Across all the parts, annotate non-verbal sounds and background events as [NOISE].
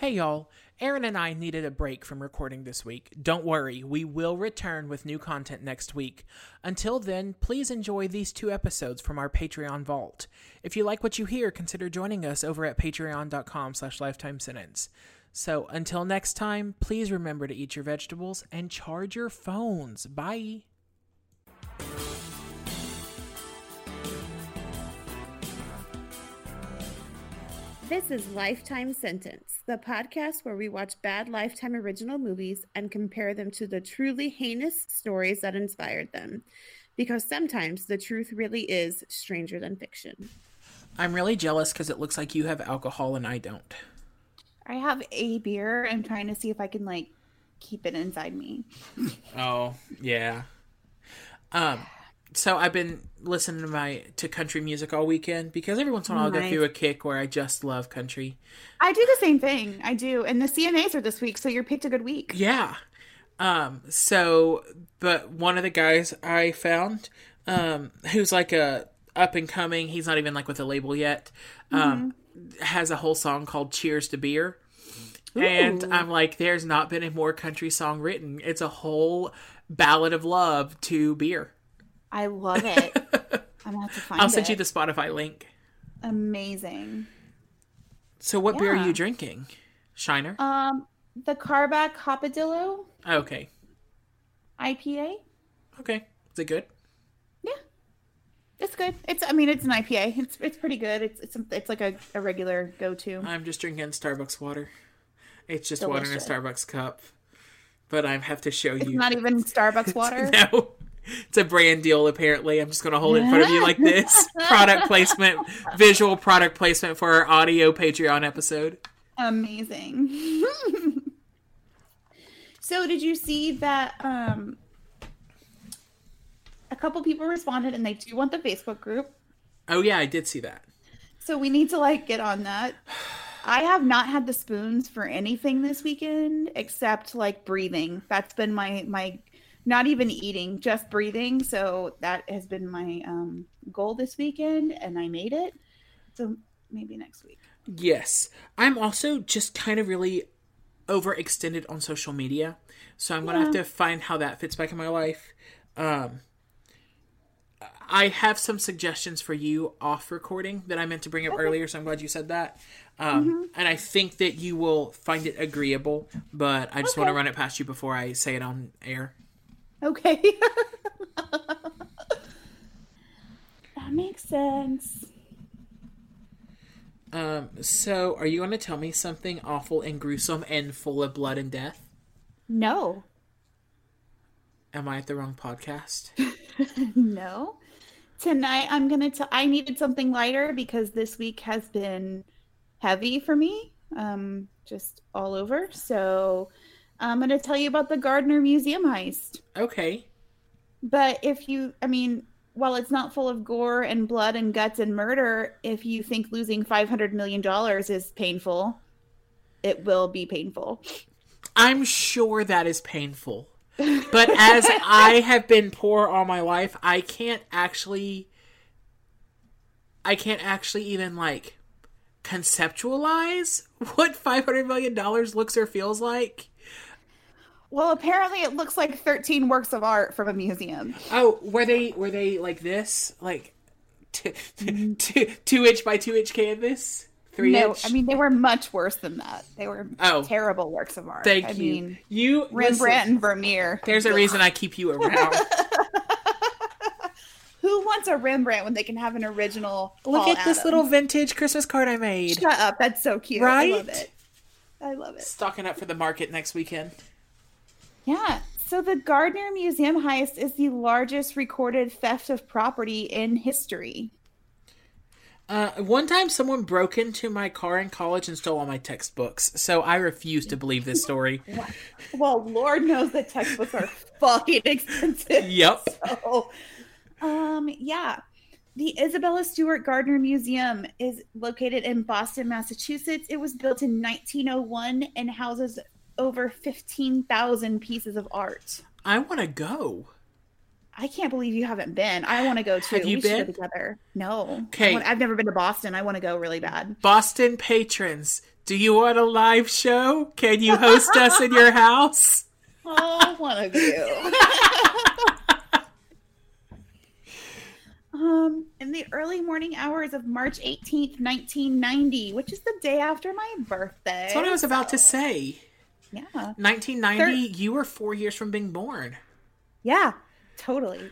Hey y'all, Aaron and I needed a break from recording this week. Don't worry, we will return with new content next week. Until then, please enjoy these two episodes from our Patreon vault. If you like what you hear, consider joining us over at patreon.com slash lifetime sentence. So until next time, please remember to eat your vegetables and charge your phones. Bye. This is Lifetime Sentence, the podcast where we watch bad Lifetime original movies and compare them to the truly heinous stories that inspired them. Because sometimes the truth really is stranger than fiction. I'm really jealous because it looks like you have alcohol and I don't. I have a beer. I'm trying to see if I can like keep it inside me. Oh, yeah. Um, so I've been listening to my to country music all weekend because every once in a while I'll go through a kick where I just love country. I do the same thing. I do. And the CMAs are this week, so you're picked a good week. Yeah. Um, so but one of the guys I found, um, who's like a up and coming, he's not even like with a label yet, um, has a whole song called Cheers to Beer. And I'm like, there's not been a more country song written. It's a whole ballad of love to beer. I love it. [LAUGHS] I'm gonna have to find I'll send it. you the Spotify link. Amazing. So what beer are you drinking? Shiner? Um, the Karbach Hopadillo okay. IPA. Okay. Is it good? Yeah, it's good. It's. I mean, it's an IPA. It's. It's pretty good. It's. It's. It's like a, a regular go to. I'm just drinking Starbucks water. It's just water in a Starbucks cup. But I have to show It's you. not even Starbucks [LAUGHS] water. no. [LAUGHS] It's a brand deal, apparently. I'm just going to hold it in front of you like this. [LAUGHS] product placement, visual product placement for our audio Patreon episode. Amazing. [LAUGHS] so did you see that um a couple people responded and they do want the Facebook group. Oh, yeah, I did see that. So we need to like get on that. [SIGHS] I have not had the spoons for anything this weekend except like breathing. That's been my my not even eating, just breathing. So that has been my um goal this weekend and I made it. So maybe next week. Yes. I'm also just kind of really overextended on social media. So I'm going to have to find how that fits back in my life. Um, I have some suggestions for you off recording that I meant to bring up earlier, so I'm glad you said that. Um, And I think that you will find it agreeable, but I just want to run it past you before I say it on air. Okay. [LAUGHS] that makes sense. Um, so, are you going to tell me something awful and gruesome and full of blood and death? No. Am I at the wrong podcast? [LAUGHS] No. Tonight I'm going to tell I needed something lighter because this week has been heavy for me. Um just all over. So I'm going to tell you about the Gardner Museum heist. Okay. But if you I mean while it's not full of gore and blood and guts and murder, if you think losing 500 million dollars is painful, it will be painful. I'm sure that is painful. But as I have been poor all my life, I can't actually I can't actually even like conceptualize [LAUGHS] what 500 million dollars looks or feels like. Well, apparently it looks like 13 works of art from a museum. Oh, were they were they like this? Like two, two, two inch by two inch canvas? Three No, inch? I mean they were much worse than that. They were Oh. terrible works of art. Thank I you. mean, you Rembrandt listen, and Vermeer. there's a reason I keep you around. [LAUGHS] Who wants a Rembrandt when they can have an original? Look Paul at this little vintage Christmas card I made. Shut up! That's so cute. Right? I love it. I love it. Stocking up for the market next weekend. Yeah. So the Gardner Museum heist is the largest recorded theft of property in history. Uh, one time, someone broke into my car in college and stole all my textbooks. So I refuse to believe this story. [LAUGHS] Well, Lord knows that textbooks are fucking expensive. Yep. [LAUGHS] So, um, yeah. The Isabella Stewart Gardner Museum is located in Boston, Massachusetts. It was built in 1901 and houses over 15,000 pieces of art. I want to go. I can't believe you haven't been. I want to go too. Have you we been? go together. No. Okay. I've never been to Boston. I want to go really bad. Boston patrons, do you want a live show? Can you host us in your house? [LAUGHS] Oh, one of you. um, in the early morning hours of March 18th, 1990, which is the day after my birthday. That's what I was about to say. Yeah. 1990, you were four years from being born. Yeah, totally.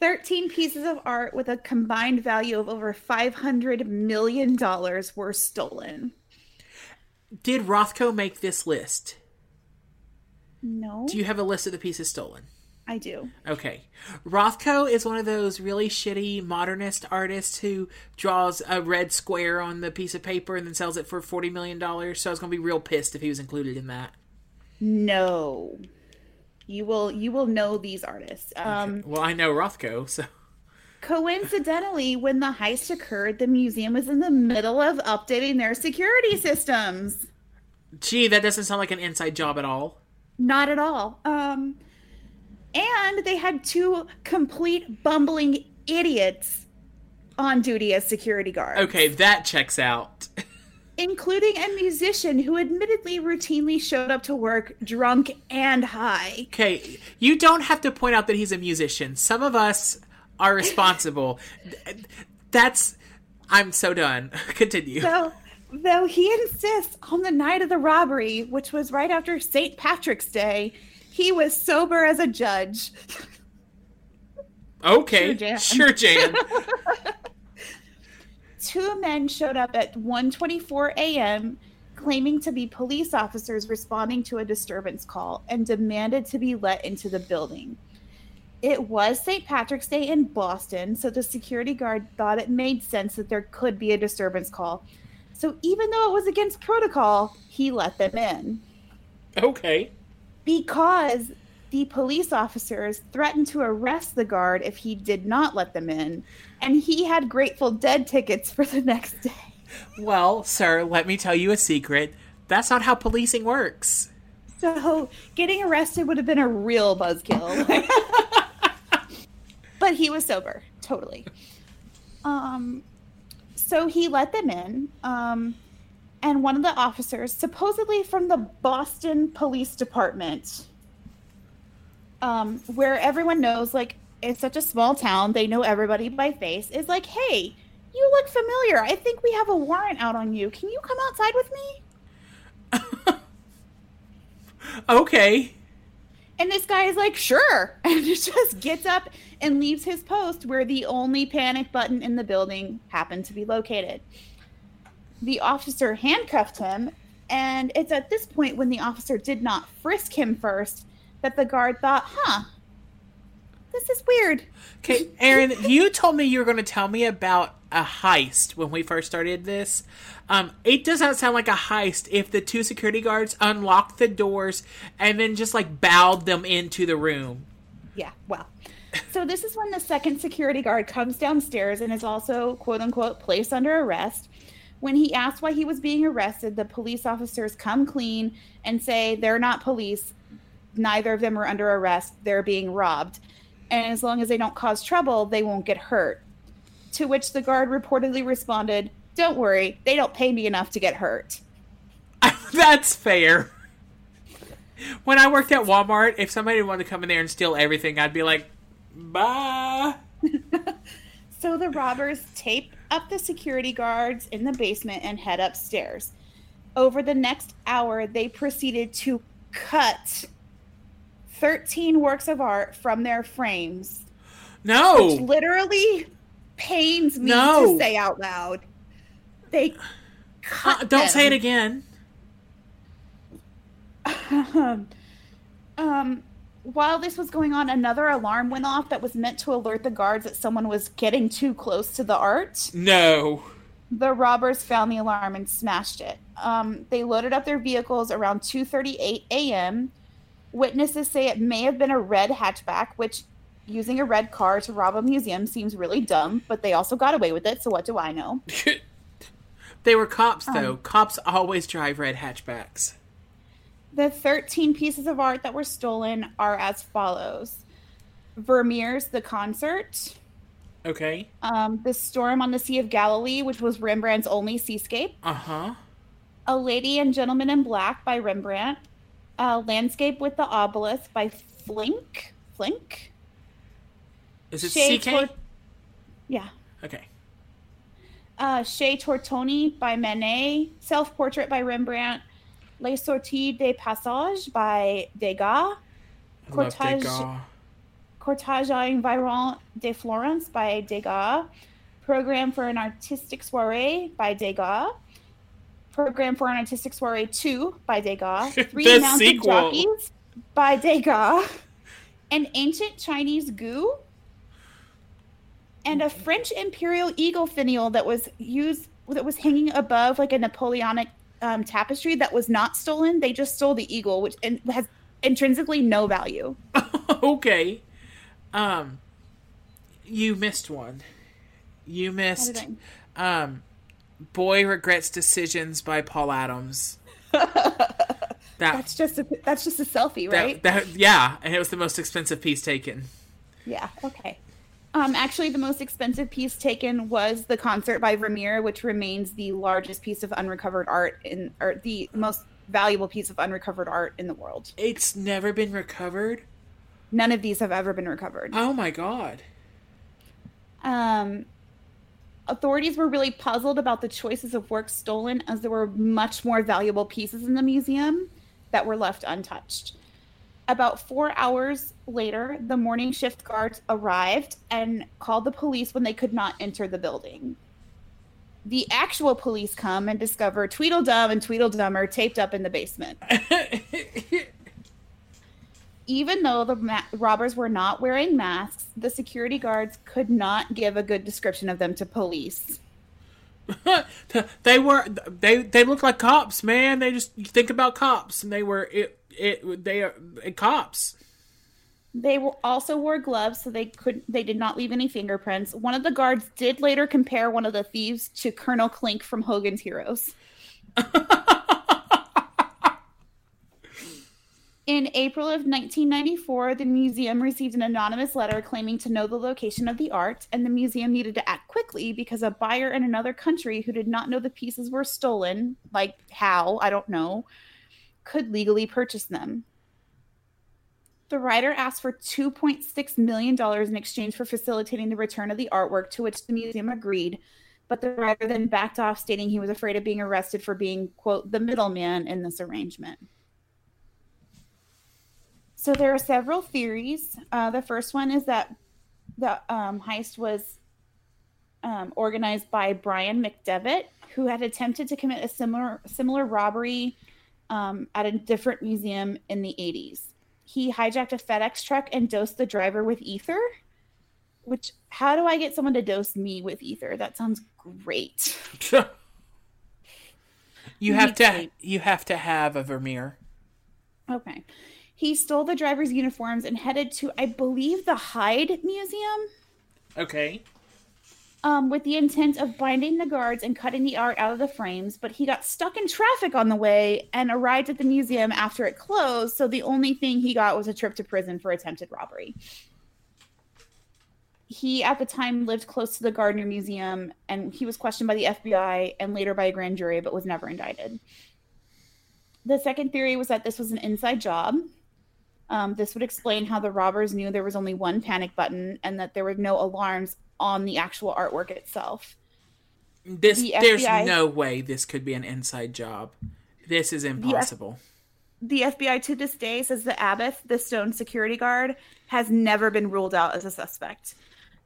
13 pieces of art with a combined value of over $500 million were stolen. Did Rothko make this list? No, Do you have a list of the pieces stolen? I do. Okay. Rothko is one of those really shitty modernist artists who draws a red square on the piece of paper and then sells it for $40 million. So I was going to be real pissed if he was included in that. No. You will you will know these artists. Um Well, I know Rothko, so. coincidentally when the heist occurred, the museum was in the middle of updating their security systems. Gee, that doesn't sound like an inside job at all. Not at all. Um and they had two complete bumbling idiots on duty as security guards. Okay, that checks out. including a musician who admittedly routinely showed up to work drunk and high. Okay, you don't have to point out that he's a musician. Some of us are responsible. That's. I'm so done. [LAUGHS] Continue. So, though he insists on the night of the robbery, which was right after St. Patrick's Day, he was sober as a judge. Okay, Jan. sure, Jan. [LAUGHS] Two men showed up at 1:24 a.m. claiming to be police officers responding to a disturbance call and demanded to be let into the building. It was St. Patrick's Day in Boston, so the security guard thought it made sense that there could be a disturbance call. So even though it was against protocol, he let them in Okay. Because the police officers threatened to arrest the guard if he did not let them in, and he had Grateful Dead tickets for the next day. Well, sir, let me tell you a secret. That's not how policing works. So getting arrested would have been a real buzzkill. [LAUGHS] but he was sober, totally. Um, so he let them in. Um, and one of the officers, supposedly from the Boston Police Department, um, where everyone knows, like, it's such a small town, they know everybody by face, is like, hey, you look familiar. I think we have a warrant out on you. Can you come outside with me? [LAUGHS] Okay. And this guy is like, sure. [LAUGHS] And just gets up and leaves his post where the only panic button in the building happened to be located. The officer handcuffed him. And it's at this point when the officer did not frisk him first that the guard thought, huh, this is weird. Okay, Aaron, you told me you were going to tell me about a heist when we first started this. Um, it does not sound like a heist if the two security guards unlocked the doors and then just like bowed them into the room. Yeah, well. So this is when the second security guard comes downstairs and is also quote unquote placed under arrest. When he asks why he was being arrested, the police officers come clean and say they're not police. Neither of them are under arrest. They're being robbed. And as long as they don't cause trouble, they won't get hurt. To which the guard reportedly responded, Don't worry, they don't pay me enough to get hurt. [LAUGHS] That's fair. When I worked at Walmart, if somebody wanted to come in there and steal everything, I'd be like, bye. [LAUGHS] So the robbers tape up the security guards in the basement and head upstairs. Over the next hour, they proceeded to cut 13 works of art from their frames, No. which literally pains me No. to say out loud. They Uh, don't say it them. again. [LAUGHS] um, while this was going on, another alarm went off that was meant to alert the guards that someone was getting too close to the art. No. the robbers found the alarm and smashed it. Um, they loaded up their vehicles around 2:38 a.m. Witnesses say it may have been a red hatchback, which using a red car to rob a museum seems really dumb, but they also got away with it, so what do I know? [LAUGHS] they were cops, though. Um, cops always drive red hatchbacks. The 13 pieces of art that were stolen are as follows Vermeer's The Concert, Okay. um, The Storm on the Sea of Galilee, which was Rembrandt's only seascape, Uh huh. A Lady and Gentleman in Black by Rembrandt, uh, Landscape with the Obelisk by Flinck. Flinck? Is it Chez CK? Yeah. okay. uh, Chez Tortoni by Manet, Self Portrait by Rembrandt, Les Sorties des Passages by Degas, Cortage, Degas. Cortège Environ de Florence by Degas, Program for an Artistic Soiree by Degas, Program for an Artistic Soiree 2 by Degas, [LAUGHS] Three Mounted sequel. Jockeys by Degas, An Ancient Chinese Gu, and a French Imperial Eagle finial that was used that was hanging above like a Napoleonic um, tapestry that was not stolen. They just stole the eagle, which in- has intrinsically no value. [LAUGHS] okay. Um, you missed one. You missed. Um, Boy Regrets Decisions by Paul Adams. [LAUGHS] that, That's just a that's just a selfie, that, right? that, yeah, and it was the most expensive piece taken. yeah. Okay. Um, actually, the most expensive piece taken was the concert by Vermeer, which remains the largest piece of unrecovered art in, or the most valuable piece of unrecovered art in the world. It's never been recovered. None of these have ever been recovered. Oh my god. Um, authorities were really puzzled about the choices of works stolen, as there were much more valuable pieces in the museum that were left untouched. About four hours later, the morning shift guards arrived and called the police when they could not enter the building. The actual police come and discover Tweedledum and Tweedledummer taped up in the basement. [LAUGHS] Even though the ma- robbers were not wearing masks, the security guards could not give a good description of them to police. [LAUGHS] they were they they look like cops, man. They just you think about cops, and they were it it they are uh, cops. They also wore gloves, so they could they did not leave any fingerprints. One of the guards did later compare one of the thieves to Colonel Klink from Hogan's Heroes. [LAUGHS] In April of 1994, the museum received an anonymous letter claiming to know the location of the art, and the museum needed to act quickly because a buyer in another country who did not know the pieces were stolen, like how, I don't know, could legally purchase them. The writer asked for $2.6 million in exchange for facilitating the return of the artwork, to which the museum agreed. But the writer then backed off, stating he was afraid of being arrested for being, quote, the middleman in this arrangement. So there are several theories. Uh, the first one is that the um, heist was um, organized by Brian McDevitt, who had attempted to commit a similar similar robbery um, at a different museum in the 80s. He hijacked a FedEx truck and dosed the driver with ether. Which, how do I get someone to dose me with ether? That sounds great. [LAUGHS] you have to you have to have a Vermeer. Okay. He stole the driver's uniforms and headed to, I believe, the Hyde Museum. Okay. um, with the intent of binding the guards and cutting the art out of the frames, but he got stuck in traffic on the way and arrived at the museum after it closed. So the only thing he got was a trip to prison for attempted robbery. He, at the time, lived close to the Gardner Museum and he was questioned by the FBI and later by a grand jury, but was never indicted. The second theory was that this was an inside job. Um, this would explain how the robbers knew there was only one panic button and that there were no alarms on the actual artwork itself. This The there's FBI no way this could be an inside job. This is impossible. The FBI to this day says that Abath, the stone security guard, has never been ruled out as a suspect.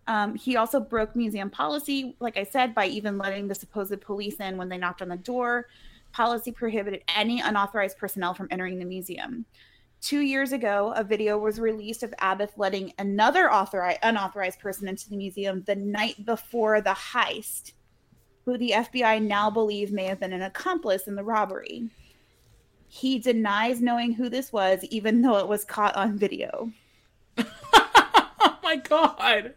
Um, he also broke museum policy, like I said, by even letting the supposed police in when they knocked on the door. Policy prohibited any unauthorized personnel from entering the museum. Two years ago, a video was released of Abath letting another authorized, unauthorized person into the museum the night before the heist, who the FBI now believe may have been an accomplice in the robbery. He denies knowing who this was, even though it was caught on video. [LAUGHS] oh my god.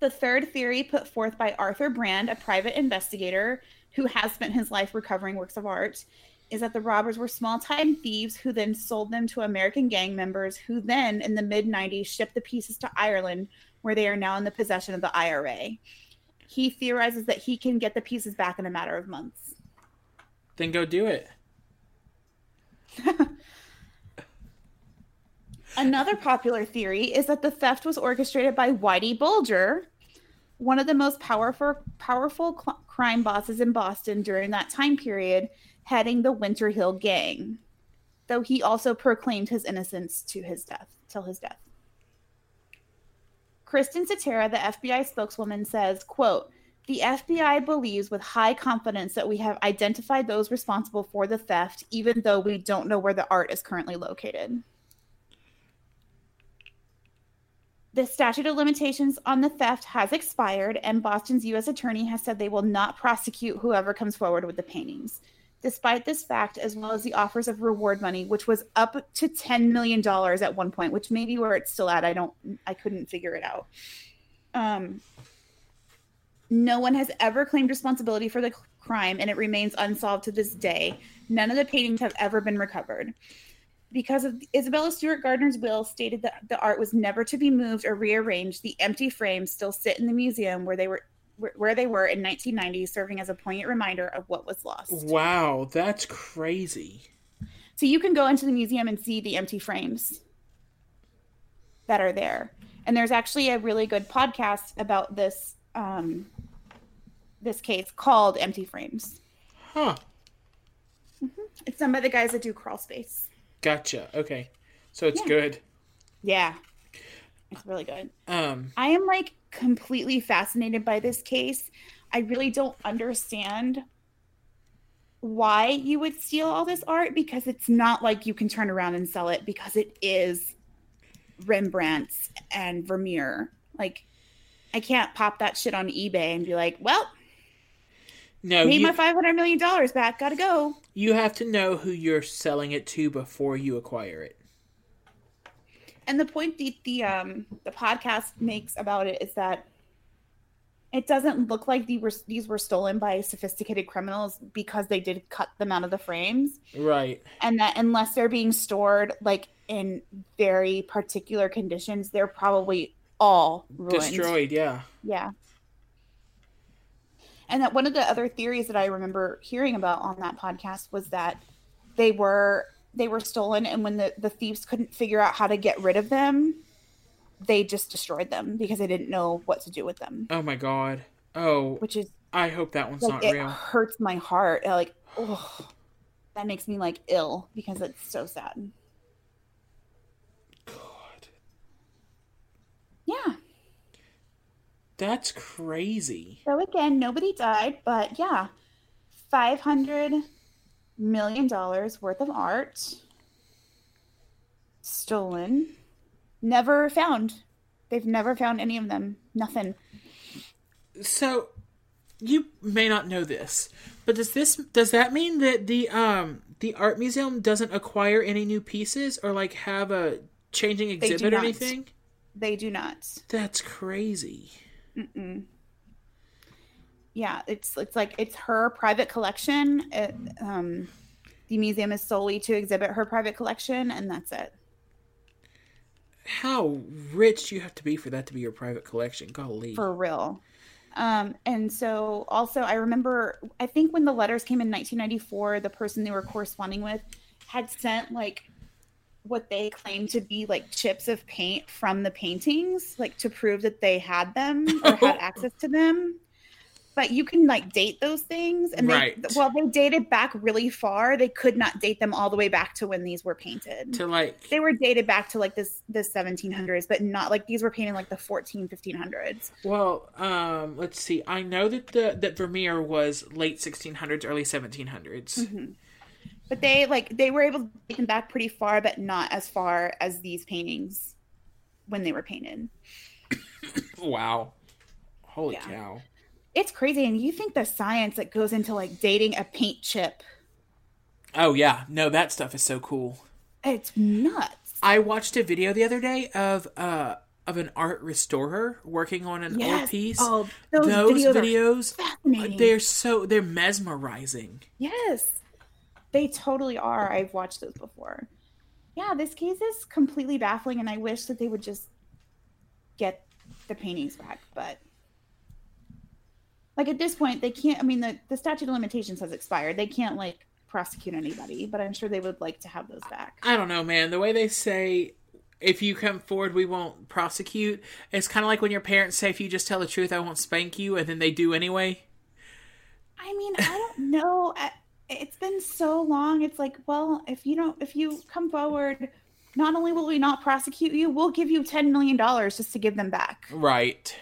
The third theory put forth by Arthur Brand, a private investigator who has spent his life recovering works of art, is that the robbers were small time thieves who then sold them to American gang members who then, in the mid 90s, shipped the pieces to Ireland, where they are now in the possession of the IRA. He theorizes that he can get the pieces back in a matter of months. Then go do it. [LAUGHS] Another popular theory is that the theft was orchestrated by Whitey Bulger, one of the most powerful powerful cl- crime bosses in Boston during that time period, heading the Winter Hill Gang. Though he also proclaimed his innocence to his death, till his death. Kristen Setera, the FBI spokeswoman, says, quote, the FBI believes with high confidence that we have identified those responsible for the theft, even though we don't know where the art is currently located. The statute of limitations on the theft has expired, and Boston's U.S. attorney has said they will not prosecute whoever comes forward with the paintings. Despite this fact, as well as the offers of reward money, which was up to $10 million at one point, which may be where it's still at. I don't, I couldn't figure it out. Um, no one has ever claimed responsibility for the crime, and it remains unsolved to this day. None of the paintings have ever been recovered. Because of Isabella Stewart Gardner's will stated that the art was never to be moved or rearranged, the empty frames still sit in the museum where they were where they were in 1990, serving as a poignant reminder of what was lost. Wow, that's crazy. So you can go into the museum and see the empty frames that are there. And there's actually a really good podcast about this um, this case called Empty Frames. Huh. Mm-hmm. It's done by the guys that do Crawl Space. Gotcha. Okay. So it's Yeah. good. Yeah, it's really good. Um I am like completely fascinated by this case. I really don't understand why you would steal all this art because it's not like you can turn around and sell it because it is Rembrandt's and Vermeer. Like, I can't pop that shit on eBay and be like, well, no, made you, my $500 million back. Gotta go. you have to know who you're selling it to before you acquire it. And the point the the um the podcast makes about it is that it doesn't look like these were these were stolen by sophisticated criminals because they did cut them out of the frames Right. and that unless they're being stored like in very particular conditions they're probably all ruined. Destroyed, yeah. yeah and that one of the other theories that i remember hearing about on that podcast was that they were they were stolen and when the, the thieves couldn't figure out how to get rid of them they just destroyed them because they didn't know what to do with them Oh my god. Oh, which is I hope that one's like not it real. hurts my heart like [SIGHS] oh that makes me like ill because it's so sad God. yeah That's crazy. so again nobody died but yeah 500 million dollars worth of art stolen never found they've never found any of them nothing So you may not know this, but does this does that mean that the um the art museum doesn't acquire any new pieces or like have a changing exhibit or anything? they do not That's crazy. Mm-mm. Yeah it's it's like it's her private collection it, um the museum is solely to exhibit her private collection and that's it How rich you have to be for that to be your private collection? Golly. for real. Um, and so also I remember I think when the letters came in 1994, the person they were corresponding with had sent like what they claimed to be like chips of paint from the paintings, like to prove that they had them or had [LAUGHS] access to them. But you can like date those things, and they, well, they dated back really far. They could not date them all the way back to when these were painted to like they were dated back to like this the 1700s but not like these were painted like the 14 1500s well, um, let's see. I know that the that Vermeer was late 1600s, early 1700s. but they like they were able to date them back pretty far but not as far as these paintings when they were painted [COUGHS] Wow. Holy Yeah. cow. It's crazy and you think the science that goes into like dating a paint chip Oh yeah. No, that stuff is so cool. it's nuts I watched a video the other day of uh of an art restorer working on an old piece. Oh, those those videos videos fascinating. they're so they're mesmerizing. yes They totally are. I've watched those before. Yeah, this case is completely baffling, and I wish that they would just get the paintings back. But like at this point, they can't. I mean, the the statute of limitations has expired. They can't like prosecute anybody. But I'm sure they would like to have those back. I don't know, man. The way they say if you come forward, we won't prosecute. It's kind of like when your parents say, if you just tell the truth, I won't spank you, and then they do anyway. I mean, I don't know. It's been so long. It's like, well, if you don't, if you come forward, not only will we not prosecute you, we'll give you ten million dollars just to give them back. Right.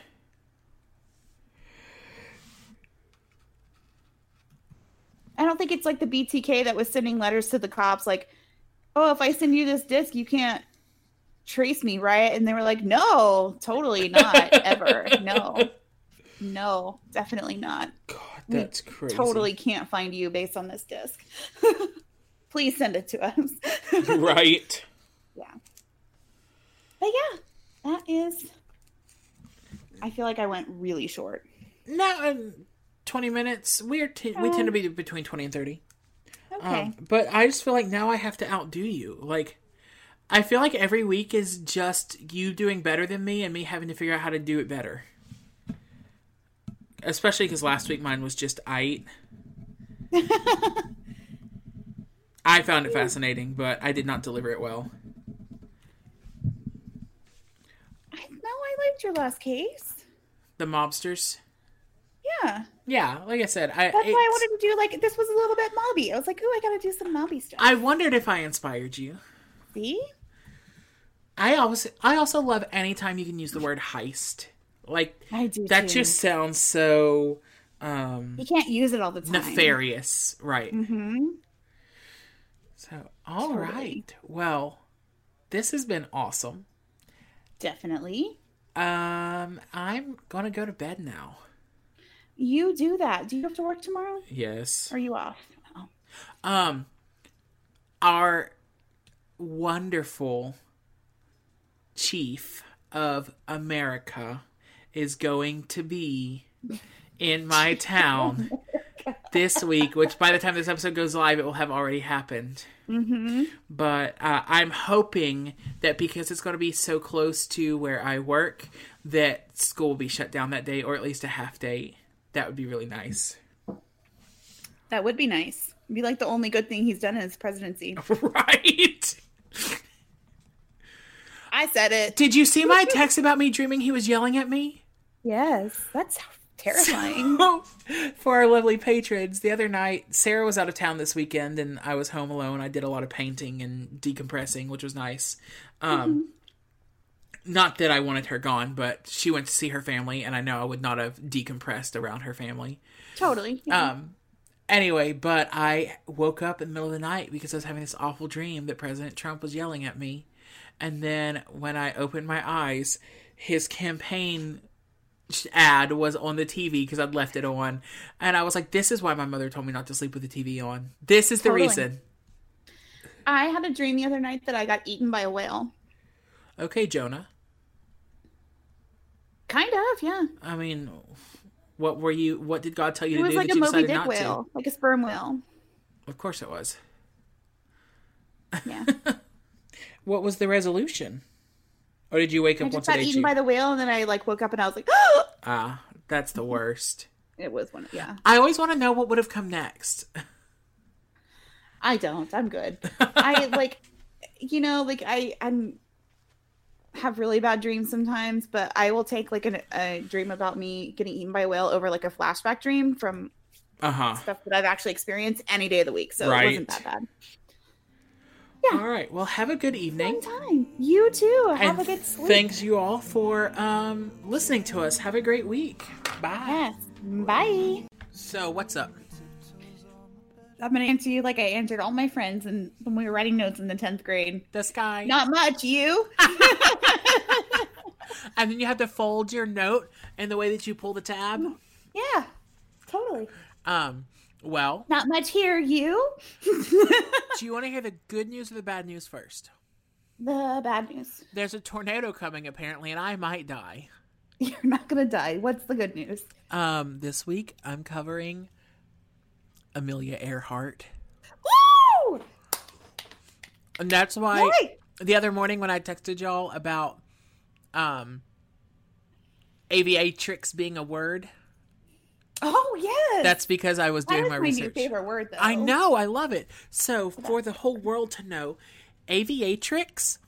I don't think it's like the BTK that was sending letters to the cops, like, "Oh, if I send you this disc, you can't trace me, right?" And they were like, "No, totally not, ever, no, [LAUGHS] no, definitely not. God, that's crazy. Totally can't find you based on this disc. [LAUGHS] Please send it to us." [LAUGHS] right. yeah, but yeah, that is. I feel like I went really short. No, um, 20 minutes. We're t- we tend to be between 20 and 30. Okay. Um, but I just feel like now I have to outdo you. Like, I feel like every week is just you doing better than me and me having to figure out how to do it better. Especially because last week mine was just I. [LAUGHS] I found it fascinating, but I did not deliver it well. I, no, I liked your last case. The mobsters. Yeah. Yeah, like I said, I That's why I wanted to do like this was a little bit mobby. I was like, oh, I gotta do some mobby stuff. I wondered if I inspired you. See? I also I also love anytime you can use the word heist. Like I do. that too. just sounds so um you can't use it all the time. nefarious, right? Mm-hmm. So, all right. Totally. Well, this has been awesome. Definitely. Um I'm going to go to bed now. You do that. Do you have to work tomorrow? Yes. Are you off? Oh. Um our wonderful chief of America is going to be in my town this week, which by the time this episode goes live, it will have already happened. Mm-hmm. But uh, I'm hoping that because it's going to be so close to where I work, that school will be shut down that day, or at least a half day. That would be really nice. That would be nice. It'd be like the only good thing he's done in his presidency. [LAUGHS] right? I said it. Did you see my [LAUGHS] text about me dreaming he was yelling at me? Yes. That's terrifying. [LAUGHS] For our lovely patrons, the other night, Sarah was out of town this weekend and I was home alone. I did a lot of painting and decompressing, which was nice. Um, Not that I wanted her gone, but she went to see her family, and I know I would not have decompressed around her family. totally. Yeah. Um, anyway, but I woke up in the middle of the night because I was having this awful dream that President Trump was yelling at me. And then when I opened my eyes, his campaign ad was on the TV because I'd left it on. And I was like, this is why my mother told me not to sleep with the TV on. This is the Totally. reason. I had a dream the other night that I got eaten by a whale. Okay, Jonah. Kind of, yeah. I mean, what were you, what did God tell you It to was do like that a you Moby decided not whale, like a sperm whale. Of course it was. Yeah. [LAUGHS] What was the resolution? Or did you wake up just once got eaten you? by the whale, and then I like woke up and I was like, [GASPS] Ah, that's the worst. it was one. Of, Yeah. I always want to know what would have come next. I don't. I'm good. [LAUGHS] I like, you know, like I I'm have really bad dreams sometimes, but I will take like an, a dream about me getting eaten by a whale over like a flashback dream from Uh huh. stuff that I've actually experienced any day of the week. So Right. it wasn't that bad. Yeah. All right. Well, have a good evening. Fun time. You too. Have and a good sleep. thanks you all for um, listening to us. Have a great week. Bye. Yes. Bye. So, what's up? I'm gonna answer you like I answered all my friends and when we were writing notes in the tenth grade. This guy. Not much. You. [LAUGHS] And then you have to fold your note in the way that you pull the tab. [LAUGHS] yeah. Totally. Um. Well, Not much here. You. [LAUGHS] do you want to hear the good news or the bad news first? the bad news. There's a tornado coming apparently, and I might die. You're not gonna die. What's the good news? Um. This week, I'm covering Amelia Earhart. Woo! And that's why Why? the other morning when I texted y'all about um aviatrix being a word, Oh yes. that's because I was doing is my my research. new favorite word though. I know, I love it. So, for the whole world to know, aviatrix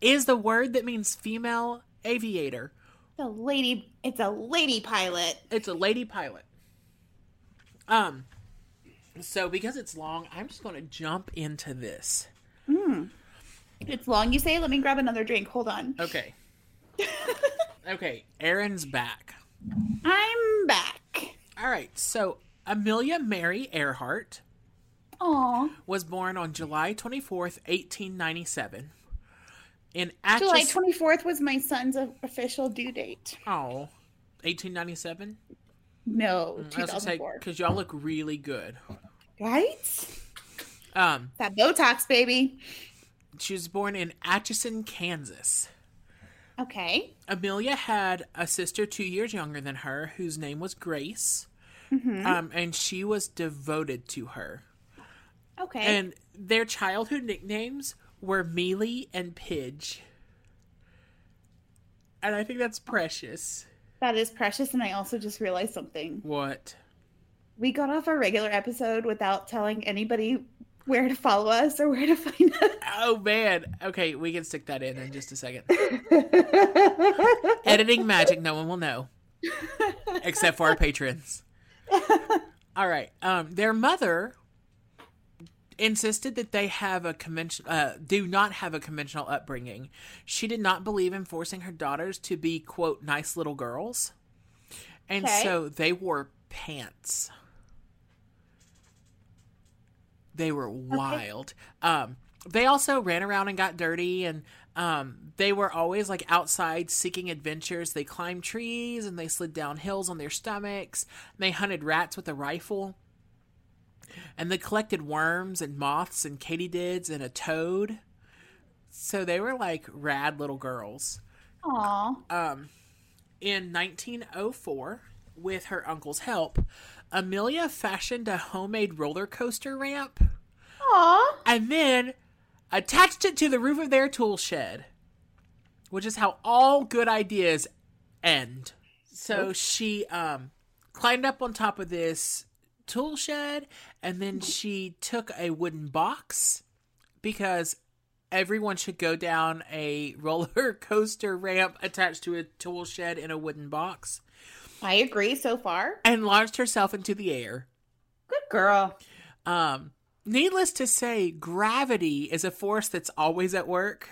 is the word that means female aviator. The lady it's a lady pilot. It's a lady pilot. Um so because it's long, I'm just going to jump into this. Hmm. It's long, you say? Let me grab another drink. Hold on. Okay. [LAUGHS] okay, Aaron's back. I'm back. All right. So, Amelia Mary Earhart Aw. was born on July 24th, 1897 in July Atchis- 24th was my son's official due date. Oh, 1897? No, was gonna say 2004. because y'all look really good. Right? Um, That Botox, baby. she was born in Atchison, Kansas. Okay. Amelia had a sister two years younger than her, whose name was Grace, Mm-hmm. um, and she was devoted to her. Okay. And their childhood nicknames were Mealy and Pidge, and I think that's precious. That is precious. And I also just realized something. What? We got off our regular episode without telling anybody where to follow us or where to find us. Oh man. Okay, we can stick that in in just a second. [LAUGHS] Editing magic, no one will know. Except for our patrons. [LAUGHS] All right. Um their mother insisted that they have a convention uh do not have a conventional upbringing. She did not believe in forcing her daughters to be quote nice little girls. And Okay. so they wore pants. They were wild. Um, they also ran around and got dirty, and um, they were always like outside seeking adventures. They climbed trees and they slid down hills on their stomachs. They hunted rats with a rifle, and they collected worms and moths and katydids and a toad. So they were like rad little girls. Aw. Um, in 1904, with her uncle's help, Amelia fashioned a homemade roller coaster ramp Aw. and then attached it to the roof of their tool shed, which is how all good ideas end. So she um, climbed up on top of this tool shed and then she took a wooden box because everyone should go down a [LAUGHS] roller coaster ramp attached to a tool shed in a wooden box I agree so far. and launched herself into the air. Good girl. Um, needless to say, gravity is a force that's always at work.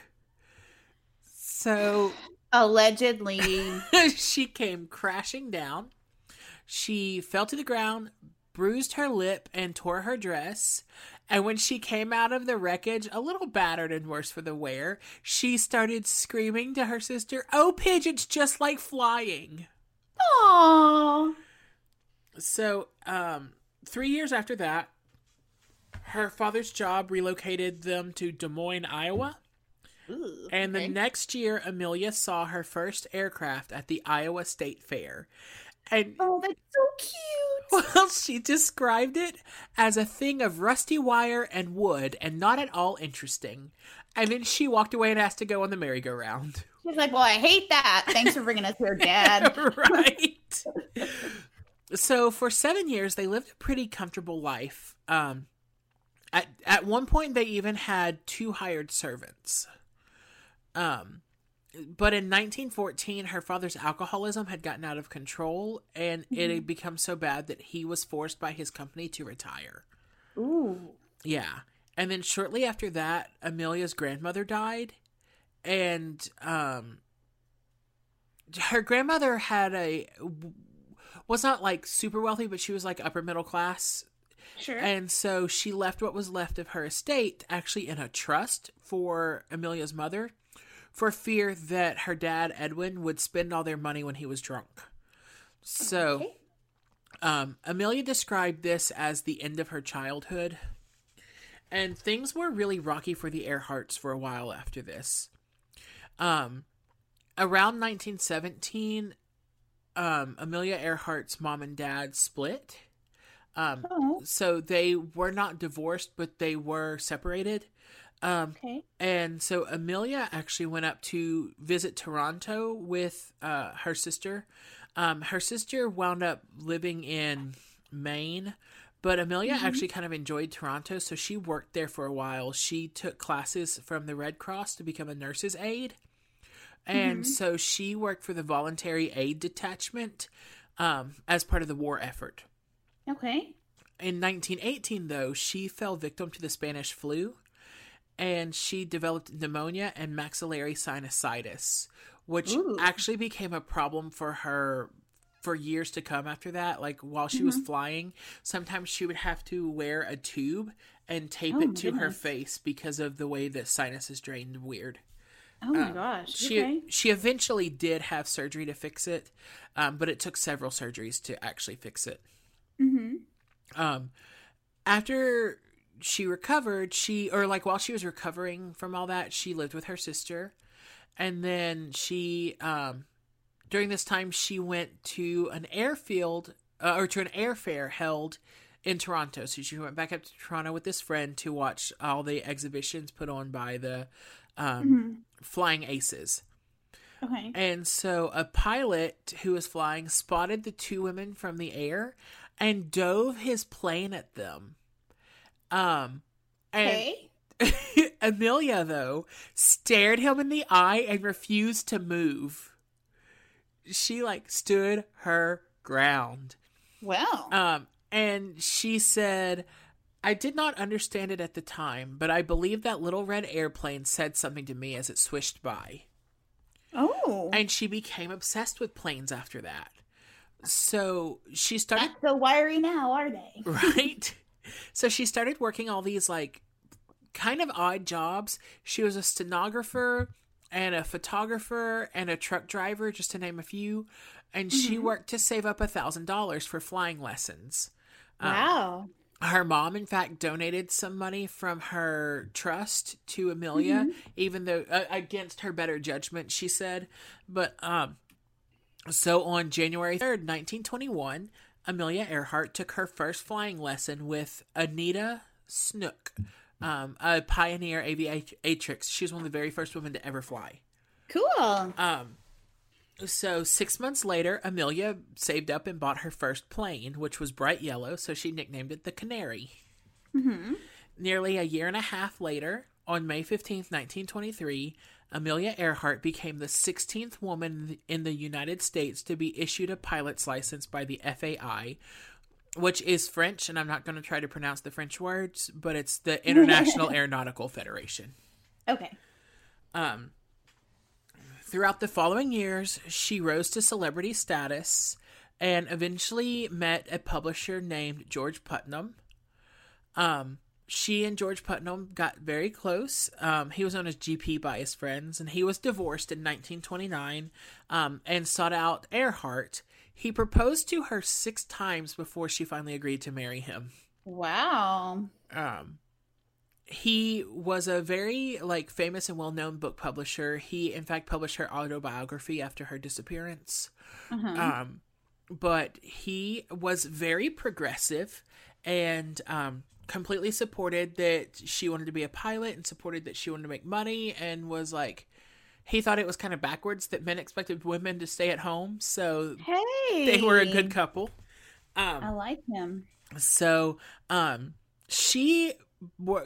So Allegedly. [LAUGHS] she came crashing down. She fell to the ground, bruised her lip, and tore her dress. And when she came out of the wreckage, a little battered and worse for the wear, she started screaming to her sister, Oh, pigeons, just like flying. Aw. So, um, three years after that, her father's job relocated them to Des Moines, Iowa. Ooh, And okay. the next year, Amelia saw her first aircraft at the Iowa State Fair. And Oh, that's so cute. [LAUGHS] well, she described it as a thing of rusty wire and wood and not at all interesting. And then she walked away and asked to go on the merry-go-round. She's like, well, I hate that. Thanks for bringing us here, Dad. [LAUGHS] right. so for seven years, they lived a pretty comfortable life. Um, at at one point, they even had two hired servants. Um, but in 1914, her father's alcoholism had gotten out of control, and it had become so bad that he was forced by his company to retire. Ooh. Yeah. And then shortly after that, Amelia's grandmother died. And um her grandmother had a was not like super wealthy, but she was like upper middle class. Sure. And so she left what was left of her estate actually in a trust for Amelia's mother for fear that her dad Edwin would spend all their money when he was drunk. So Okay. um, Amelia described this as the end of her childhood, and things were really rocky for the Earharts for a while after this. Um, around 1917, um, Amelia Earhart's mom and dad split. Um, Oh, so they were not divorced, but they were separated. Um, okay. and so Amelia actually went up to visit Toronto with uh, her sister. Um, her sister wound up living in Maine, but Amelia actually kind of enjoyed Toronto, so she worked there for a while. She took classes from the Red Cross to become a nurse's aide. And so she worked for the Voluntary Aid Detachment um, as part of the war effort. Okay. In 1918, though, she fell victim to the Spanish flu and she developed pneumonia and maxillary sinusitis, which Ooh. actually became a problem for her for years to come after that. Like while she was flying, sometimes she would have to wear a tube and tape Oh, it to her face because of the way that sinuses drained weird. Oh my gosh. She okay. she eventually did have surgery to fix it, um, but it took several surgeries to actually fix it. Mm-hmm. um after she recovered she or like while she was recovering from all that she lived with her sister and then she um during this time she went to an airfield uh, or to an airfair held in Toronto. So she went back up to Toronto with this friend to watch all the exhibitions put on by the um, Flying Aces. Okay. And so a pilot who was flying spotted the two women from the air and dove his plane at them. Um and Okay. [LAUGHS] Amelia though stared him in the eye and refused to move. She like stood her ground. Well. Um and she said I did not understand it at the time, but I believe that little red airplane said something to me as it swished by. oh. and she became obsessed with planes after that. So she started Not so wiry now, are they? [LAUGHS] right. So she started working all these like kind of odd jobs. She was a stenographer and a photographer and a truck driver, just to name a few. And she worked to save up a thousand dollars for flying lessons. Wow. Her mom, in fact, donated some money from her trust to Amelia, even though uh, against her better judgment, she said. But um, so on January third, nineteen twenty-one, Amelia Earhart took her first flying lesson with Anita Snook, um, a pioneer aviatrix. She was one of the very first women to ever fly. Cool. Um, so six months later, Amelia saved up and bought her first plane, which was bright yellow, so she nicknamed it the Canary. Nearly a year and a half later, on May 15th, 1923, Amelia Earhart became the 16th woman in the United States to be issued a pilot's license by the FAI, which is French, and I'm not going to try to pronounce the French words, but it's the [LAUGHS] International Aeronautical Federation. Okay. Um, throughout the following years, she rose to celebrity status and eventually met a publisher named George Putnam. Um, she and George Putnam got very close. Um, he was known as GP by his friends, and he was divorced in 1929 um, and sought out Earhart. He proposed to her six times before she finally agreed to marry him Wow. um he was a very like famous and well-known book publisher he in fact published her autobiography after her disappearance Uh-huh. um but he was very progressive and um completely supported that she wanted to be a pilot and supported that she wanted to make money and was like he thought it was kind of backwards that men expected women to stay at home so hey. they were a good couple um I like him. so, um, she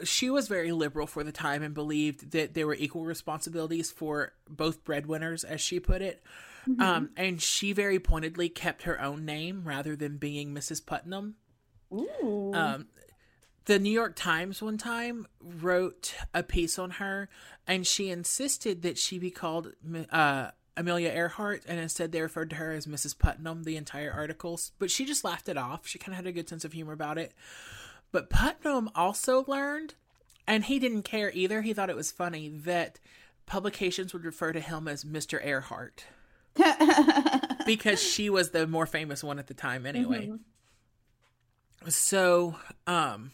she was very liberal for the time and believed that there were equal responsibilities for both breadwinners, as she put it. Um, and she very pointedly kept her own name rather than being Mrs. Putnam. Ooh. Um, the New York Times one time wrote a piece on her, and she insisted that she be called uh, Amelia Earhart, and instead they referred to her as Mrs. Putnam the entire article. But she just laughed it off. She kind of had a good sense of humor about it. But Putnam also learned, and he didn't care either. He thought it was funny that publications would refer to him as Mr. Earhart [LAUGHS] because she was the more famous one at the time anyway. So, um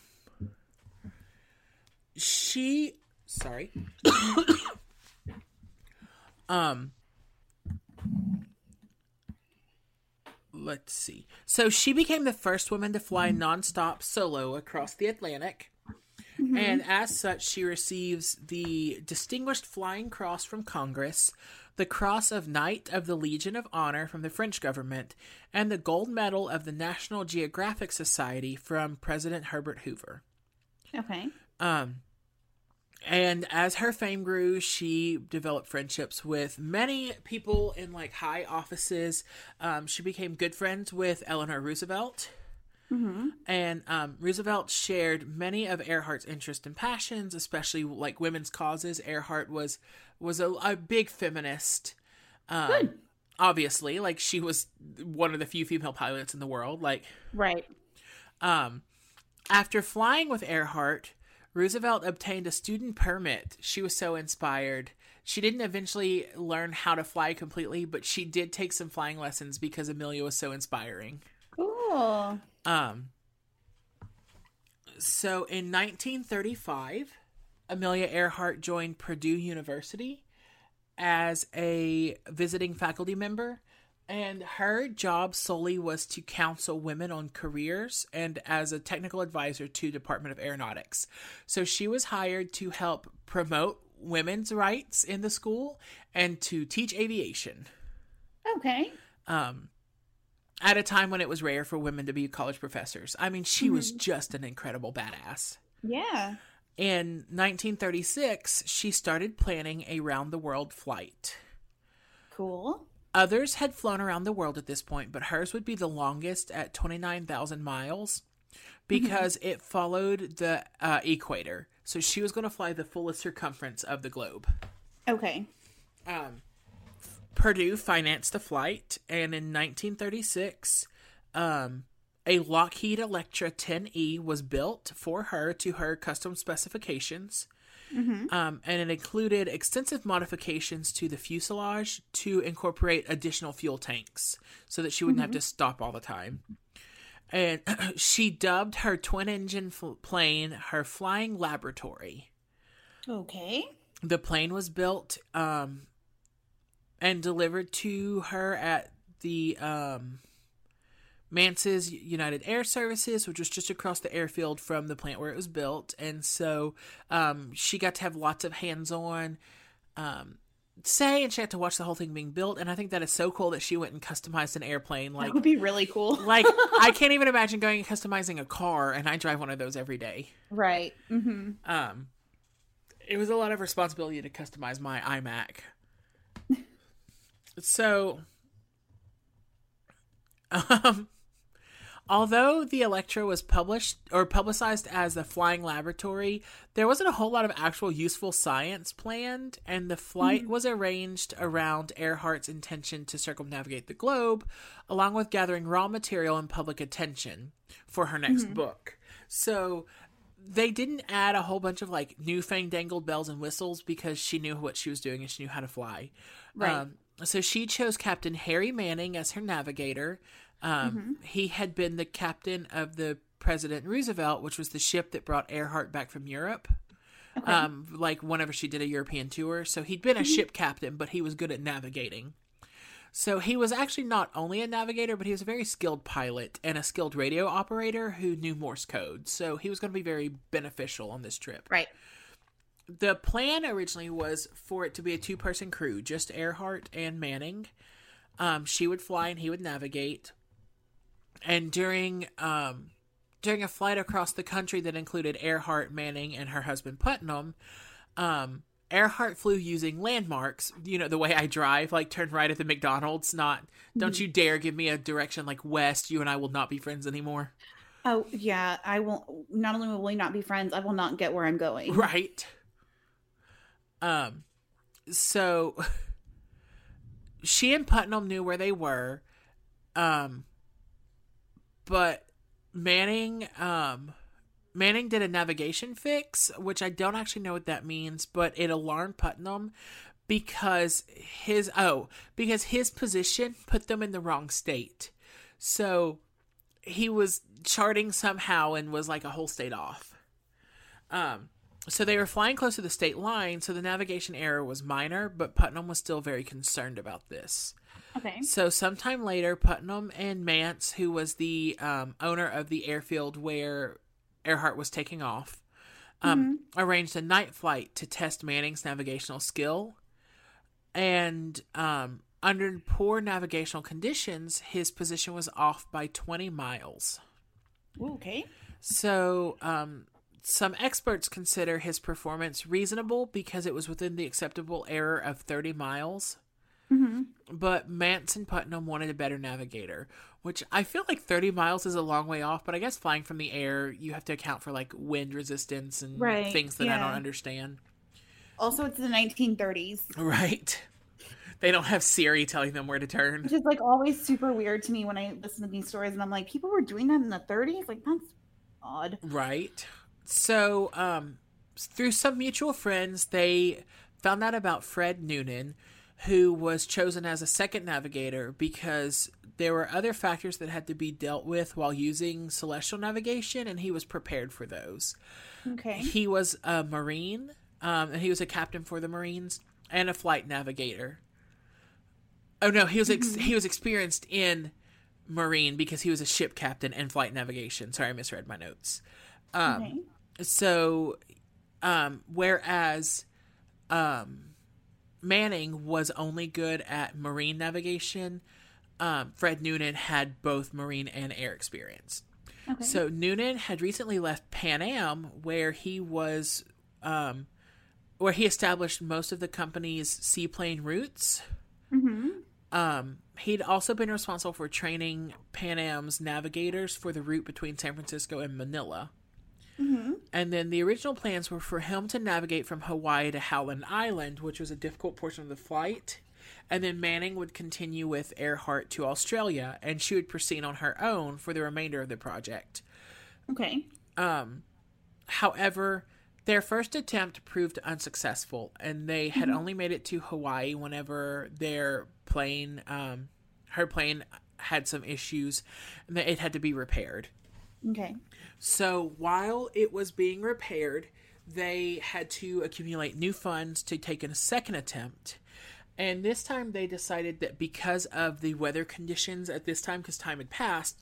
she sorry. [COUGHS] um let's see. So she became the first woman to fly nonstop solo across the Atlantic. And as such, she receives the Distinguished Flying Cross from Congress, the Cross of Knight of the Legion of Honor from the French government, and the Gold Medal of the National Geographic Society from President Herbert Hoover. Okay. Um, and as her fame grew, she developed friendships with many people in like high offices. Um, she became good friends with Eleanor Roosevelt. And um, Roosevelt shared many of Earhart's interests and passions, especially like women's causes. Earhart was was a, a big feminist. Um, Good. Obviously, like she was one of the few female pilots in the world. Like Right. um, after flying with Earhart, Roosevelt obtained a student permit. She was so inspired. She didn't eventually learn how to fly completely, but she did take some flying lessons because Amelia was so inspiring. Cool. Um, so in 1935, Amelia Earhart joined Purdue University as a visiting faculty member, and her job solely was to counsel women on careers and as a technical advisor to Department of Aeronautics. So she was hired to help promote women's rights in the school and to teach aviation Okay. um, at a time when it was rare for women to be college professors. I mean, she was just an incredible badass. Yeah. In 1936, she started planning a round the world flight. Cool. Others had flown around the world at this point, but hers would be the longest at 29,000 miles because it followed the uh, equator. So she was going to fly the fullest circumference of the globe. Okay. um, Purdue financed the flight, and in 1936, um, a Lockheed Electra 10E was built for her to her custom specifications. Um, and it included extensive modifications to the fuselage to incorporate additional fuel tanks so that she wouldn't have to stop all the time. And [CLEARS THROAT] she dubbed her twin engine fl- plane her flying laboratory Okay. the plane was built um, and delivered to her at the um, Mantz's United Air Services, which was just across the airfield from the plant where it was built. And so um, she got to have lots of hands on um, say, and she had to watch the whole thing being built. And I think that is so cool that she went and customized an airplane. Like, that would be really cool. [LAUGHS] like [LAUGHS] I can't even imagine going and customizing a car, and I drive one of those every day. right. Mm-hmm. Um, it was a lot of responsibility to customize my iMac. [LAUGHS] so, um, although the Electra was published or publicized as a flying laboratory, there wasn't a whole lot of actual useful science planned, and the flight was arranged around Earhart's intention to circumnavigate the globe, along with gathering raw material and public attention for her next book. So they didn't add a whole bunch of like new fandangled bells and whistles because she knew what she was doing and she knew how to fly. Right. Um, so she chose Captain Harry Manning as her navigator. Um, He had been the captain of the President Roosevelt, which was the ship that brought Earhart back from Europe. Um, like whenever she did a European tour. So he'd been a ship captain, but he was good at navigating. So he was actually not only a navigator, but he was a very skilled pilot and a skilled radio operator who knew Morse code. So he was going to be very beneficial on this trip. Right. The plan originally was for it to be a two person crew, just Earhart and Manning. Um, she would fly and he would navigate. And during um, during a flight across the country that included Earhart, Manning, and her husband Putnam, um, Earhart flew using landmarks. You know the way I drive, like turn right at the McDonald's. Not don't you dare give me a direction like west. You and I will not be friends anymore. Oh yeah. I won't. Not only will we not be friends, I will not get where I'm going. Right. Um so [LAUGHS] she and Putnam knew where they were. Um but Manning um Manning did a navigation fix, which I don't actually know what that means, but it alarmed Putnam because his oh, because his position put them in the wrong state. So he was charting somehow and was like a whole state off. Um so they were flying close to the state line, so the navigation error was minor, but Putnam was still very concerned about this. Okay. So sometime later, Putnam and Mantz, who was the um, owner of the airfield where Earhart was taking off, um, arranged a night flight to test Manning's navigational skill. And um, under poor navigational conditions, his position was off by 20 miles. Ooh, okay. So, um, some experts consider his performance reasonable because it was within the acceptable error of 30 miles. But Mantz and Putnam wanted a better navigator, which I feel like 30 miles is a long way off, but I guess flying from the air, you have to account for like wind resistance and Right, things that I don't understand. Also, it's the 1930s, Right. They don't have Siri telling them where to turn. which is like always super weird to me when I listen to these stories, and I'm like, people were doing that in the 30s. Like that's odd. Right. So, um, through some mutual friends, they found out about Fred Noonan, who was chosen as a second navigator because there were other factors that had to be dealt with while using celestial navigation, and he was prepared for those. Okay. He was a Marine, um, and he was a captain for the Marines and a flight navigator. Oh no, he was ex- he was experienced in Marine because he was a ship captain and flight navigation. Sorry, I misread my notes. Um, okay. so, um, whereas um, Manning was only good at marine navigation, um, Fred Noonan had both marine and air experience. Okay. So Noonan had recently left Pan Am, where he was, um, where he established most of the company's seaplane routes. hmm Um, he'd also been responsible for training Pan Am's navigators for the route between San Francisco and Manila. hmm And then the original plans were for him to navigate from Hawaii to Howland Island, which was a difficult portion of the flight. And then Manning would continue with Earhart to Australia, and she would proceed on her own for the remainder of the project. Okay. Um, however, their first attempt proved unsuccessful, and they had only made it to Hawaii whenever their plane, um, her plane, had some issues, and that it had to be repaired. Okay. So while it was being repaired, they had to accumulate new funds to take in a second attempt. And this time they decided that because of the weather conditions at this time, because time had passed,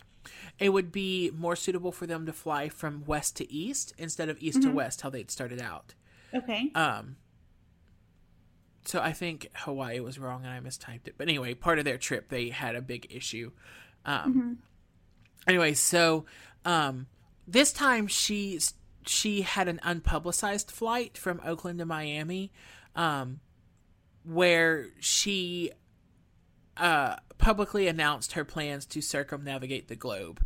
it would be more suitable for them to fly from west to east instead of east to west, how they'd started out. Okay. Um, so I think Hawaii was wrong and I mistyped it. But anyway, part of their trip they had a big issue. Um, Anyway, so um, this time she she had an unpublicized flight from Oakland to Miami, um, where she uh, publicly announced her plans to circumnavigate the globe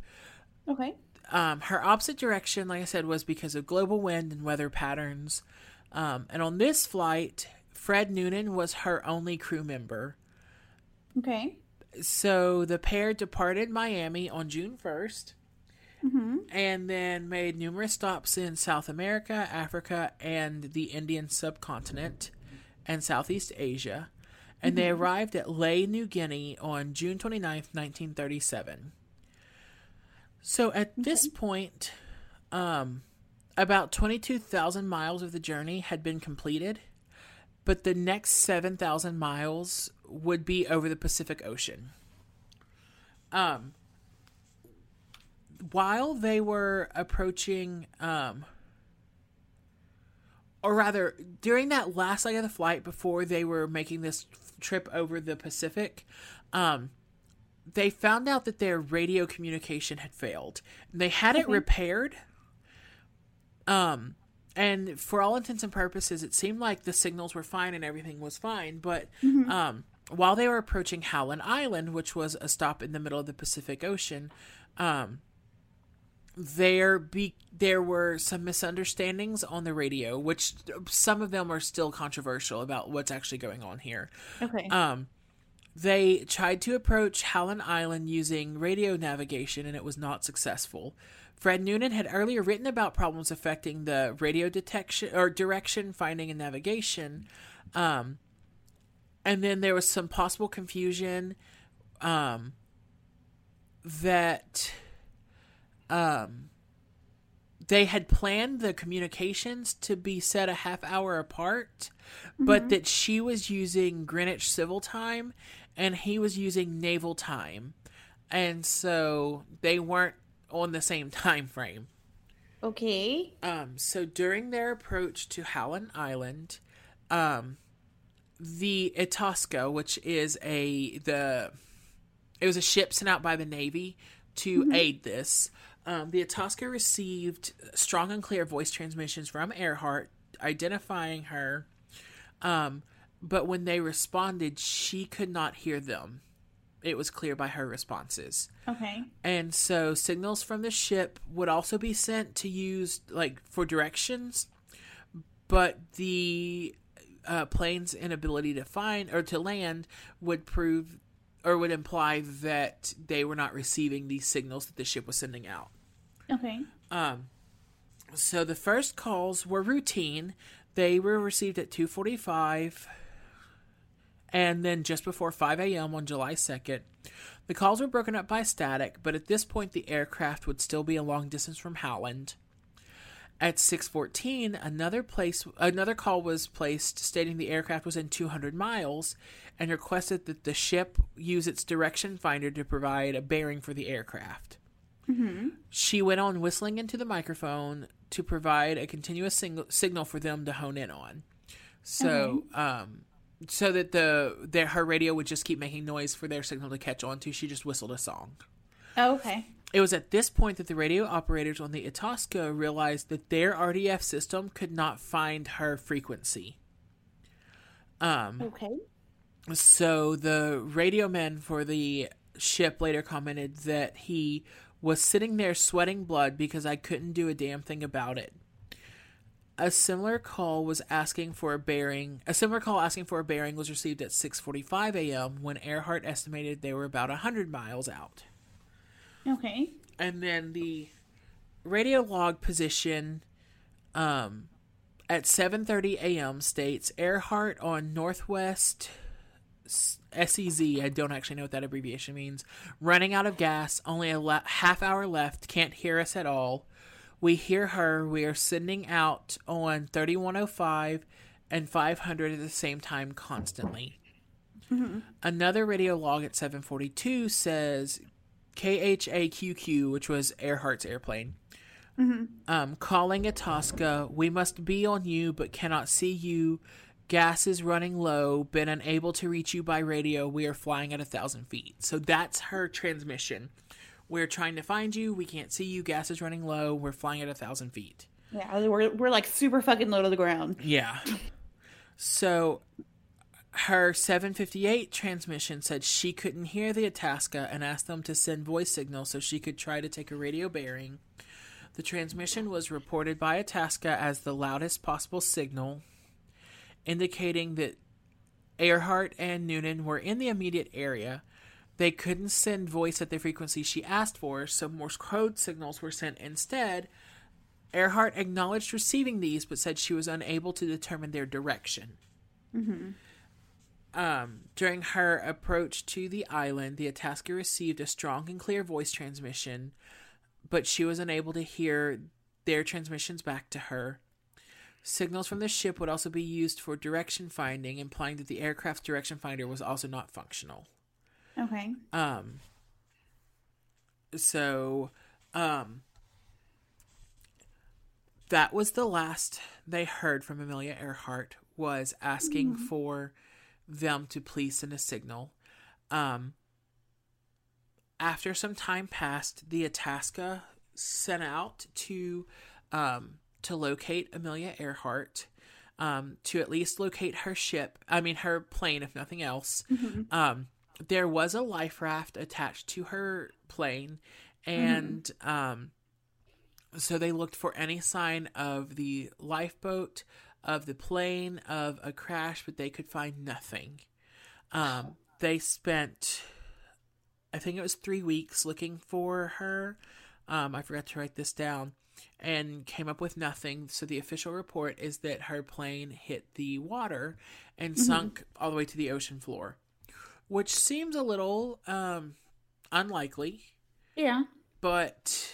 okay. um, her opposite direction, like I said, was because of global wind and weather patterns. Um, and on this flight, Fred Noonan was her only crew member. Okay. So the pair departed Miami on June 1st Mm-hmm. and then made numerous stops in South America, Africa, and the Indian subcontinent and Southeast Asia. And they arrived at Lae, New Guinea on June 29th, 1937. So at this point, um, about 22,000 miles of the journey had been completed, but the next 7,000 miles would be over the Pacific Ocean. Um, while they were approaching, um, or rather, during that last leg of the flight before they were making this trip over the Pacific, um, they found out that their radio communication had failed. They had it repaired. Um, and for all intents and purposes, it seemed like the signals were fine and everything was fine. But um, while they were approaching Howland Island, which was a stop in the middle of the Pacific Ocean, um, there be there were some misunderstandings on the radio, which some of them are still controversial about what's actually going on here. Okay. Um, they tried to approach Howland Island using radio navigation, and it was not successful. Fred Noonan had earlier written about problems affecting the radio detection or direction finding and navigation. Um, and then there was some possible confusion um, that um, they had planned the communications to be set a half hour apart, but that she was using Greenwich Civil Time and he was using naval time, and so they weren't on the same [LAUGHS] time frame. Okay. Um, so during their approach to Howland Island, um, the Itasca, which is a the it was a ship sent out by the Navy to aid this. Um, the Itasca received strong and clear voice transmissions from Earhart identifying her, um, but when they responded, she could not hear them. It was clear by her responses. Okay. And so signals from the ship would also be sent to use like for directions, but the uh, plane's inability to find or to land would prove or would imply that they were not receiving these signals that the ship was sending out. Okay. Um, so the first calls were routine. They were received at 2:45 and then just before 5 a.m. on July 2nd. The calls were broken up by static, but at this point the aircraft would still be a long distance from Howland. At 6:14, another place another call was placed stating the aircraft was in 200 miles and requested that the ship use its direction finder to provide a bearing for the aircraft. She went on whistling into the microphone to provide a continuous sing- signal for them to hone in on. So, um, so that the their her radio would just keep making noise for their signal to catch on to. She just whistled a song. Oh, okay. It was at this point that the radio operators on the Itasca realized that their RDF system could not find her frequency. Um, Okay. so the radio man for the ship later commented that he was sitting there sweating blood because I couldn't do a damn thing about it. A similar call was asking for a bearing. A similar call asking for a bearing was received at 6:45 a.m. when Earhart estimated they were about 100 miles out. Okay. And then the radio log position um, at 7:30 a.m. states Earhart on Northwest SEZ. I don't actually know what that abbreviation means. Running out of gas. Only a le- half hour left. Can't hear us at all. We hear her. We are sending out on 3105 and 500 at the same time constantly. Another radio log at 742 says KHAQQ, which was Earhart's airplane. Um, calling Itasca, we must be on you but cannot see you. Gas is running low. Been unable to reach you by radio. We are flying at a thousand feet. So that's her transmission. We're trying to find you. We can't see you. Gas is running low. We're flying at a thousand feet. Yeah, we're we're like super fucking low to the ground. Yeah. So her 758 transmission said she couldn't hear the Itasca and asked them to send voice signals so she could try to take a radio bearing. The transmission was reported by Itasca as the loudest possible signal, indicating that Earhart and Noonan were in the immediate area. They couldn't send voice at the frequency she asked for, so Morse code signals were sent instead. Earhart acknowledged receiving these, but said she was unable to determine their direction. Um, during her approach to the island, the Itasca received a strong and clear voice transmission, but she was unable to hear their transmissions back to her. Signals from the ship would also be used for direction finding, implying that the aircraft's direction finder was also not functional. Okay. Um. So, um. That was the last they heard from Amelia Earhart was asking for them to please send a signal. Um. After some time passed, the Itasca sent out to, um, to locate Amelia Earhart, um, to at least locate her ship. I mean, her plane, if nothing else. Um, there was a life raft attached to her plane and um so they looked for any sign of the lifeboat of the plane of a crash but they could find nothing um they spent i think it was 3 weeks looking for her um i forgot to write this down and came up with nothing so the official report is that her plane hit the water and sunk all the way to the ocean floor which seems a little um unlikely Yeah. but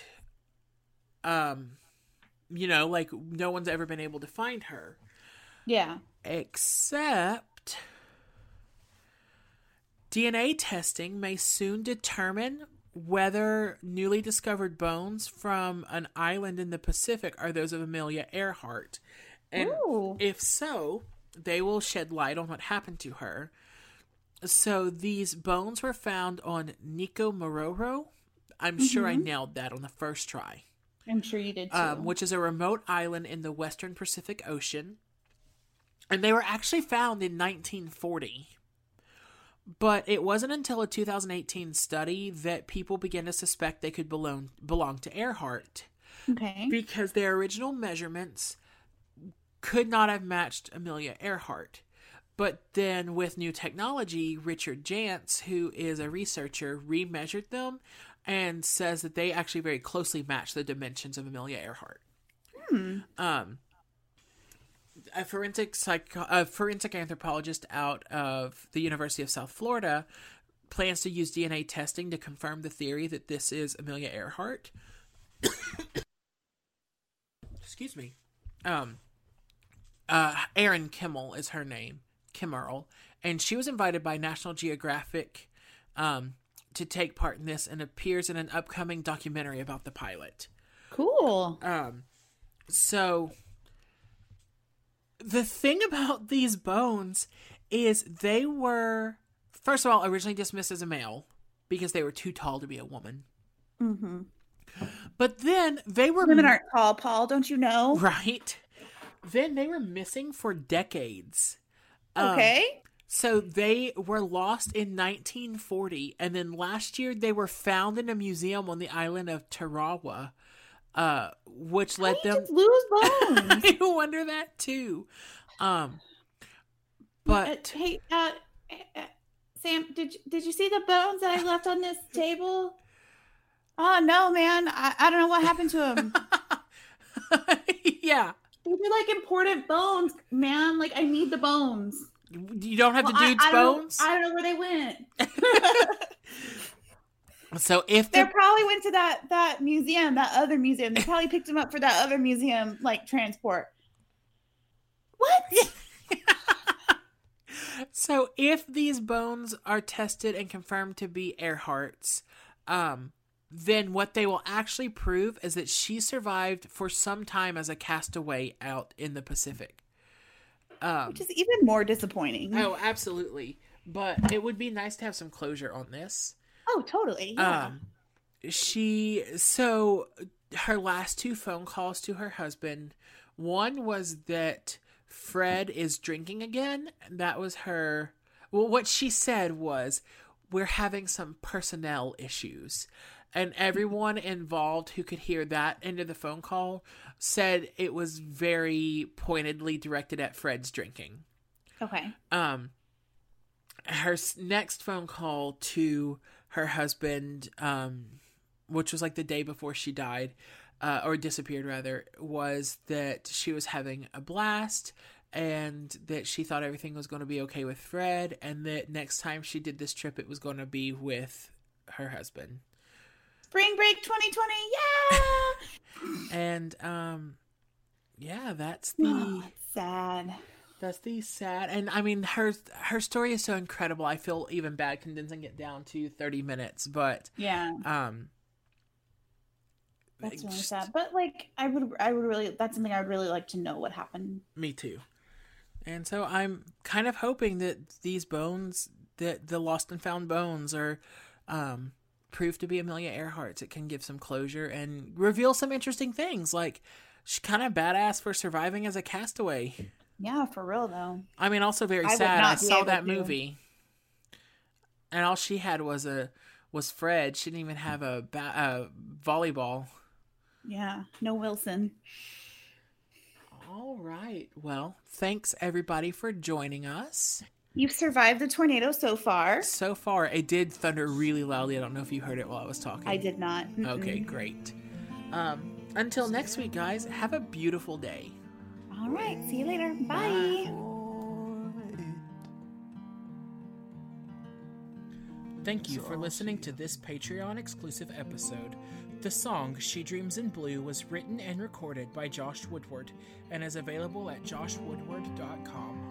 um you know like no one's ever been able to find her Yeah. except DNA testing may soon determine whether newly discovered bones from an island in the Pacific are those of Amelia Earhart. And Ooh. if so, they will shed light on what happened to her. So these bones were found on Nico Mororo. I'm sure I nailed that on the first try I'm sure you did too. um, which is a remote island in the western Pacific Ocean. And they were actually found in 1940. But it wasn't until a 2018 study that people began to suspect they could belong, belong to Earhart okay. because their original measurements could not have matched Amelia Earhart. But then, with new technology, Richard Jantz, who is a researcher, remeasured them and says that they actually very closely match the dimensions of Amelia Earhart. Um, a forensic psych- a forensic anthropologist out of the University of South Florida plans to use DNA testing to confirm the theory that this is Amelia Earhart. [COUGHS] Excuse me. Um, uh, Erin Kimmel is her name, Kimmerle, and she was invited by National Geographic um, to take part in this and appears in an upcoming documentary about the pilot. Cool. Um, so the thing about these bones is they were first of all originally dismissed as a male because they were too tall to be a woman. Mm-hmm. But then they were Women aren't tall, Paul. Don't you know? right. Then they were missing for decades. Um, Okay. So they were lost in 1940, and then last year they were found in a museum on the island of Tarawa, uh, which How led them. lose bones. [LAUGHS] I wonder that too. Um, but Uh, hey, uh, uh, Sam, did you, did you see the bones that I left on this table? Oh no, man! I, I don't know what happened to them. [LAUGHS] yeah, These are like important bones, man. Like I need the bones. you don't have Well, the I- dude's I don't bones. I don't know where they went. [LAUGHS] So if They the probably went to that that museum, that other museum. They probably picked them up for that other museum, like transport. What? [LAUGHS] so if these bones are tested and confirmed to be Earhart's, um, then what they will actually prove is that she survived for some time as a castaway out in the Pacific. Um, Which is even more disappointing. oh, absolutely. But it would be nice to have some closure on this. Oh, totally. Yeah. Um, she so her last two phone calls to her husband. One was that Fred is drinking again. That was her. Well, what she said was, "We're having some personnel issues." And everyone involved who could hear that end of the phone call said it was very pointedly directed at Fred's drinking okay. um her next phone call to her husband um which was like the day before she died uh, or disappeared rather was that she was having a blast and that she thought everything was going to be okay with Fred and that next time she did this trip it was going to be with her husband Spring break 2020. Yeah. [LAUGHS] and um yeah that's the oh, sad. That's the sad, and I mean her her story is so incredible. I feel even bad condensing it down to thirty minutes, but Yeah. um, That's really just- sad. But like I would I would really that's something I would really like to know what happened. Me too. And so I'm kind of hoping that these bones, that the lost and found bones, are um prove to be Amelia Earhart's. It can give some closure and reveal some interesting things, like she's kind of badass for surviving as a castaway. Yeah, for real though. I mean, also very I sad. I saw that to. movie, and all she had was a was Fred. She didn't even have a, ba- a volleyball. Yeah. No Wilson. All right. Well, thanks everybody for joining us. You've survived the tornado so far. So far, it did thunder really loudly. I don't know if you heard it while I was talking. I did not. Okay, great. Um, until next week, guys. Have a beautiful day. All right. See you later. Bye. Thank you for listening to this Patreon exclusive episode. The song She Dreams in Blue was written and recorded by Josh Woodward and is available at joshwoodward.com.